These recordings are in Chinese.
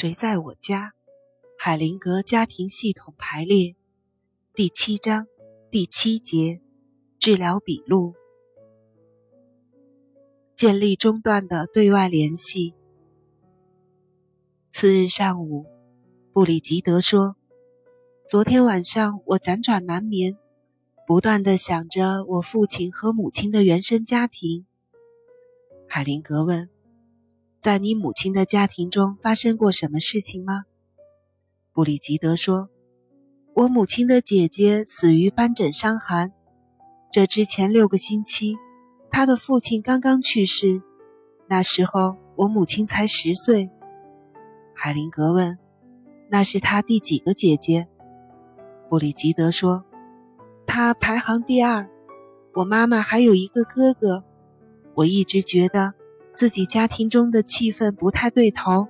谁在我家？海灵格家庭系统排列，第七章第七节，治疗笔录。建立中断的对外联系。次日上午，布里吉德说：“昨天晚上我辗转难眠，不断的想着我父亲和母亲的原生家庭。”海灵格问：“在你母亲的家庭中发生过什么事情吗？”布里吉德说：“我母亲的姐姐死于斑疹伤寒。这之前六个星期，她的父亲刚刚去世。那时候我母亲才十岁。”海灵格问：“那是她第几个姐姐？”布里吉德说：“她排行第二。我妈妈还有一个哥哥。我一直觉得自己家庭中的气氛不太对头，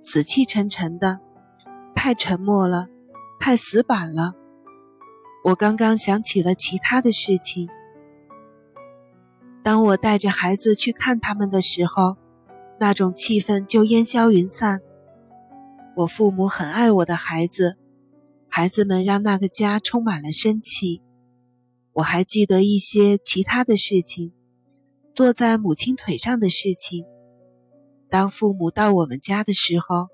死气沉沉的。”太沉默了，太死板了。我刚刚想起了其他的事情。当我带着孩子去看他们的时候，那种气氛就烟消云散。我父母很爱我的孩子，孩子们让那个家充满了生气。我还记得一些其他的事情，坐在母亲腿上的事情。当父母到我们家的时候。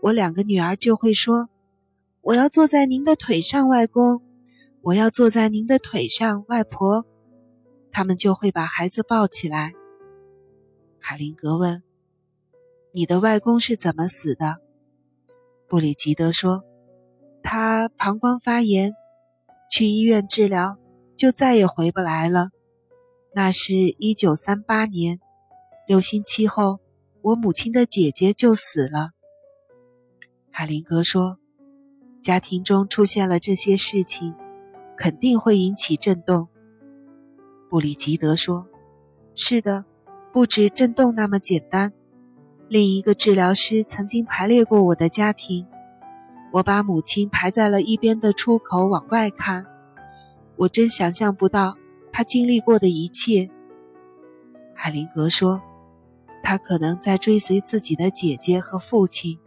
我两个女儿就会说：“我要坐在您的腿上，外公；我要坐在您的腿上，外婆。”他们就会把孩子抱起来。海林格问：“你的外公是怎么死的？”布里吉德说：“他膀胱发炎，去医院治疗，就再也回不来了。那是一九三八年，六星期后，我母亲的姐姐就死了。”海林格说：“家庭中出现了这些事情，肯定会引起震动。”布里吉德说：“是的，不止震动那么简单。另一个治疗师曾经排列过我的家庭，我把母亲排在了一边的出口往外看。我真想象不到他经历过的一切。”海林格说：“他可能在追随自己的姐姐和父亲。”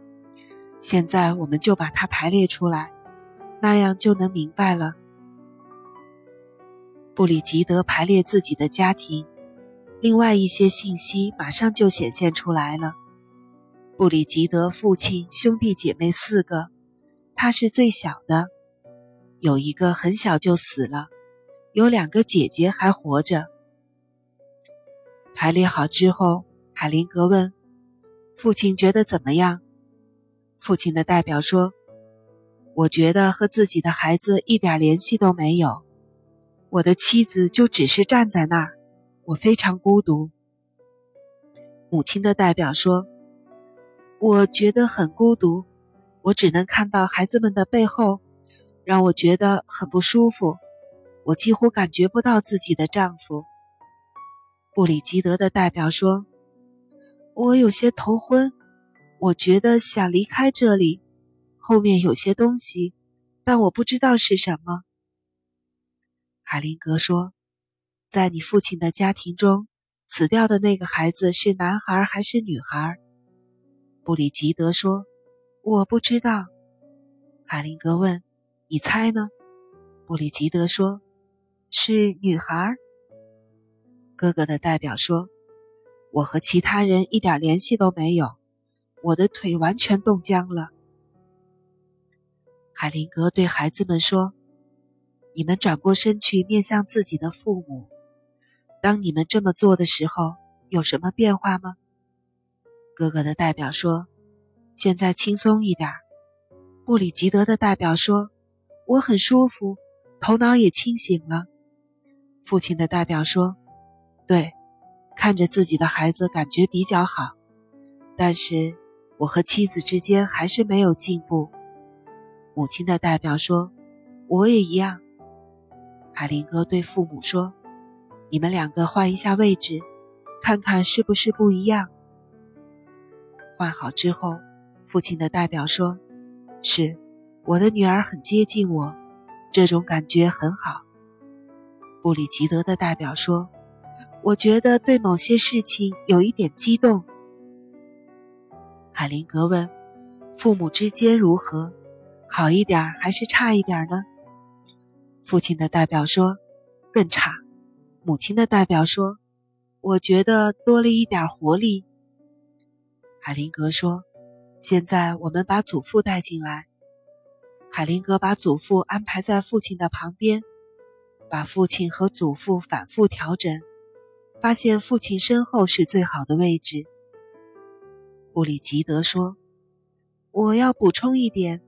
现在我们就把它排列出来，那样就能明白了。布里吉德排列自己的家庭，另外一些信息马上就显现出来了。布里吉德父亲兄弟姐妹四个，他是最小的，有一个很小就死了，有两个姐姐还活着。排列好之后，海林格问：“父亲觉得怎么样？”父亲的代表说：“我觉得和自己的孩子一点联系都没有，我的妻子就只是站在那儿，我非常孤独。”母亲的代表说：“我觉得很孤独，我只能看到孩子们的背后，让我觉得很不舒服，我几乎感觉不到自己的丈夫。”布里吉德的代表说：“我有些头昏。”我觉得想离开这里，后面有些东西，但我不知道是什么。海林格说：“在你父亲的家庭中，死掉的那个孩子是男孩还是女孩？”布里吉德说：“我不知道。”海林格问：“你猜呢？”布里吉德说：“是女孩。”哥哥的代表说：“我和其他人一点联系都没有。”我的腿完全冻僵了。海林格对孩子们说：“你们转过身去，面向自己的父母。当你们这么做的时候，有什么变化吗？”哥哥的代表说：“现在轻松一点。”布里吉德的代表说：“我很舒服，头脑也清醒了。”父亲的代表说：“对，看着自己的孩子感觉比较好，但是……”我和妻子之间还是没有进步。母亲的代表说：“我也一样。”海林哥对父母说：“你们两个换一下位置，看看是不是不一样。”换好之后，父亲的代表说：“是，我的女儿很接近我，这种感觉很好。”布里吉德的代表说：“我觉得对某些事情有一点激动。”海林格问：“父母之间如何？好一点还是差一点呢？”父亲的代表说：“更差。”母亲的代表说：“我觉得多了一点活力。”海灵格说：“现在我们把祖父带进来。”海灵格把祖父安排在父亲的旁边，把父亲和祖父反复调整，发现父亲身后是最好的位置。布里吉德说：“我要补充一点，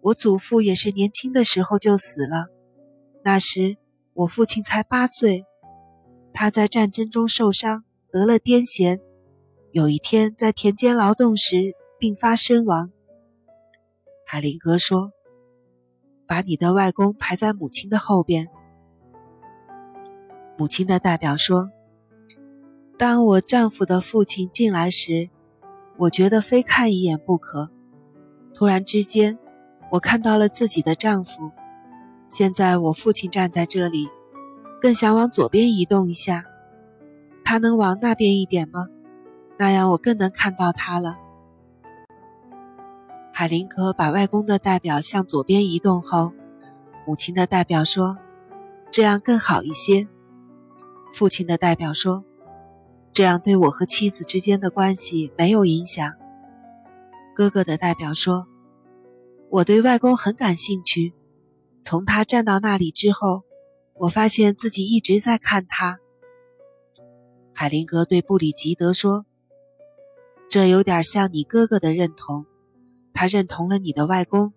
我祖父也是年轻的时候就死了，那时我父亲才八岁。”他在战争中受伤，得了癫痫。有一天在田间劳动时病发身亡。海灵格说：“把你的外公排在母亲的后边。”母亲的代表说：“当我丈夫的父亲进来时，我觉得非看一眼不可。突然之间，我看到了自己的丈夫。现在我父亲站在这里。”更想往左边移动一下，他能往那边一点吗？那样我更能看到他了。海林格把外公的代表向左边移动后，母亲的代表说：“这样更好一些。”父亲的代表说：“这样对我和妻子之间的关系没有影响。”哥哥的代表说：“我对外公很感兴趣，从他站到那里之后。”我发现自己一直在看他。海灵格对布里吉德说：“这有点像你哥哥的认同，他认同了你的外公。”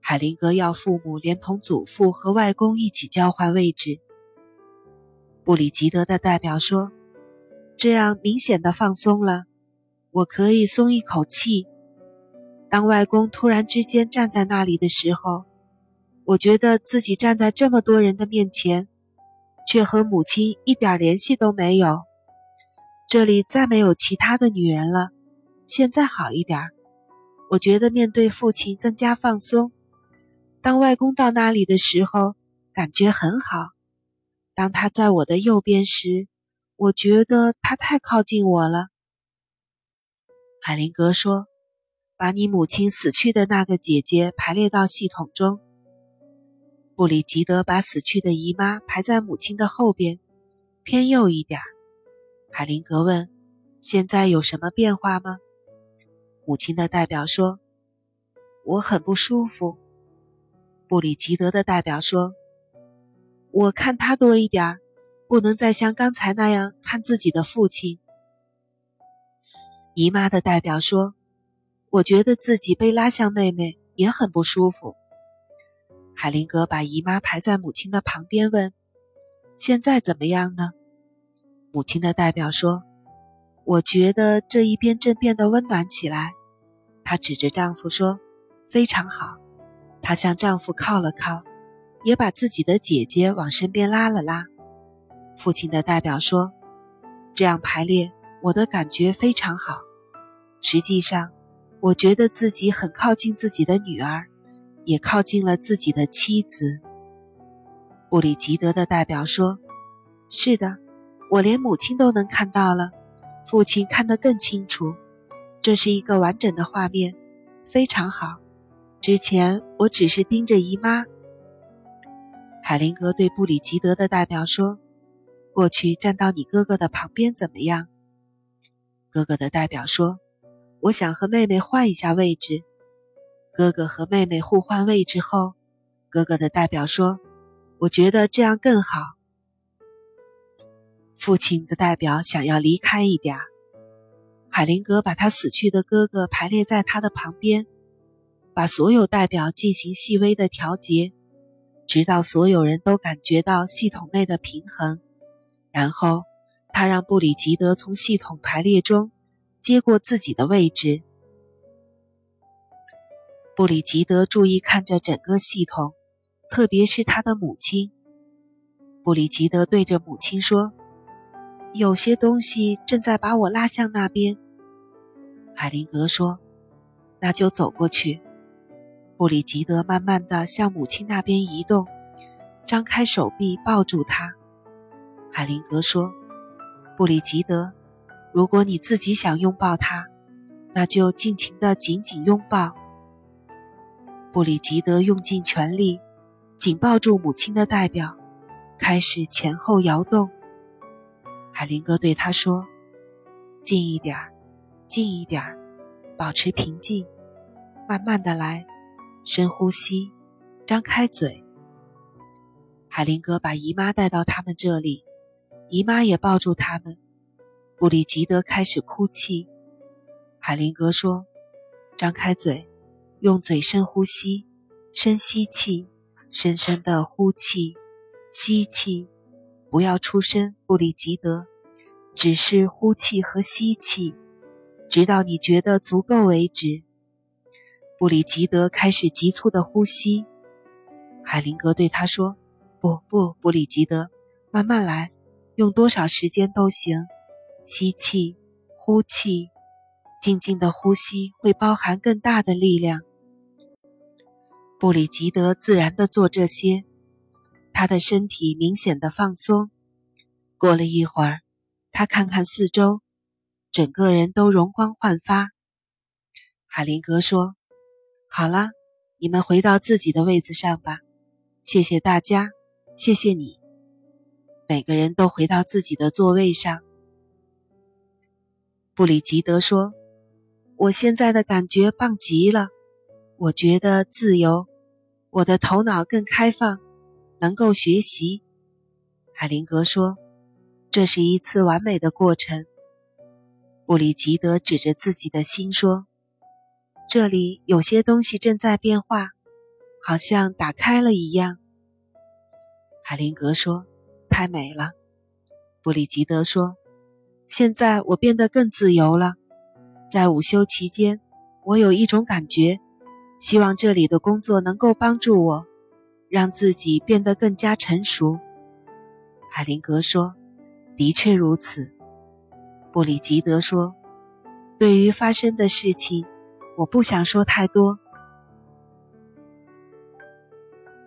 海灵格要父母连同祖父和外公一起交换位置。布里吉德的代表说：“这样明显的放松了，我可以松一口气。当外公突然之间站在那里的时候。”我觉得自己站在这么多人的面前，却和母亲一点联系都没有。这里再没有其他的女人了，现在好一点。我觉得面对父亲更加放松。当外公到那里的时候，感觉很好。当他在我的右边时，我觉得他太靠近我了。海灵格说：“把你母亲死去的那个姐姐排列到系统中。”布里吉德把死去的姨妈排在母亲的后边，偏右一点。海灵格问：“现在有什么变化吗？”母亲的代表说：“我很不舒服。”布里吉德的代表说：“我看他多一点儿，不能再像刚才那样看自己的父亲。”姨妈的代表说：“我觉得自己被拉向妹妹，也很不舒服。”海灵格把姨妈排在母亲的旁边，问：“现在怎么样呢？”母亲的代表说：“我觉得这一边正变得温暖起来。”她指着丈夫说：“非常好。”她向丈夫靠了靠，也把自己的姐姐往身边拉了拉。父亲的代表说：“这样排列，我的感觉非常好。实际上，我觉得自己很靠近自己的女儿。”也靠近了自己的妻子。布里吉德的代表说：“是的，我连母亲都能看到了，父亲看得更清楚。这是一个完整的画面，非常好。之前我只是盯着姨妈。”海灵格对布里吉德的代表说：“过去站到你哥哥的旁边怎么样？”哥哥的代表说：“我想和妹妹换一下位置。”哥哥和妹妹互换位置后，哥哥的代表说：“我觉得这样更好。”父亲的代表想要离开一点。海灵格把他死去的哥哥排列在他的旁边，把所有代表进行细微的调节，直到所有人都感觉到系统内的平衡。然后，他让布里吉德从系统排列中接过自己的位置。布里吉德注意看着整个系统，特别是他的母亲。布里吉德对着母亲说：“有些东西正在把我拉向那边。”海灵格说：“那就走过去。”布里吉德慢慢地向母亲那边移动，张开手臂抱住她。海灵格说：“布里吉德，如果你自己想拥抱她，那就尽情的紧紧拥抱。布里吉德用尽全力，紧抱住母亲的代表，开始前后摇动。海林格对他说：“近一点儿，近一点儿，保持平静，慢慢的来，深呼吸，张开嘴。”海林格把姨妈带到他们这里，姨妈也抱住他们。布里吉德开始哭泣。海林格说：“张开嘴。”用嘴深呼吸，深吸气，深深的呼气，吸气，不要出声，布里吉德，只是呼气和吸气，直到你觉得足够为止。布里吉德开始急促的呼吸。海灵格对他说：“不不，布里吉德，慢慢来，用多少时间都行。吸气，呼气，静静的呼吸会包含更大的力量。”布里吉德自然地做这些，他的身体明显的放松。过了一会儿，他看看四周，整个人都容光焕发。海林格说：“好了，你们回到自己的位子上吧。谢谢大家，谢谢你。每个人都回到自己的座位上。”布里吉德说：“我现在的感觉棒极了，我觉得自由。”我的头脑更开放，能够学习。海灵格说：“这是一次完美的过程。”布里吉德指着自己的心说：“这里有些东西正在变化，好像打开了一样。”海灵格说：“太美了。”布里吉德说：“现在我变得更自由了。在午休期间，我有一种感觉。”希望这里的工作能够帮助我，让自己变得更加成熟。海灵格说：“的确如此。”布里吉德说：“对于发生的事情，我不想说太多。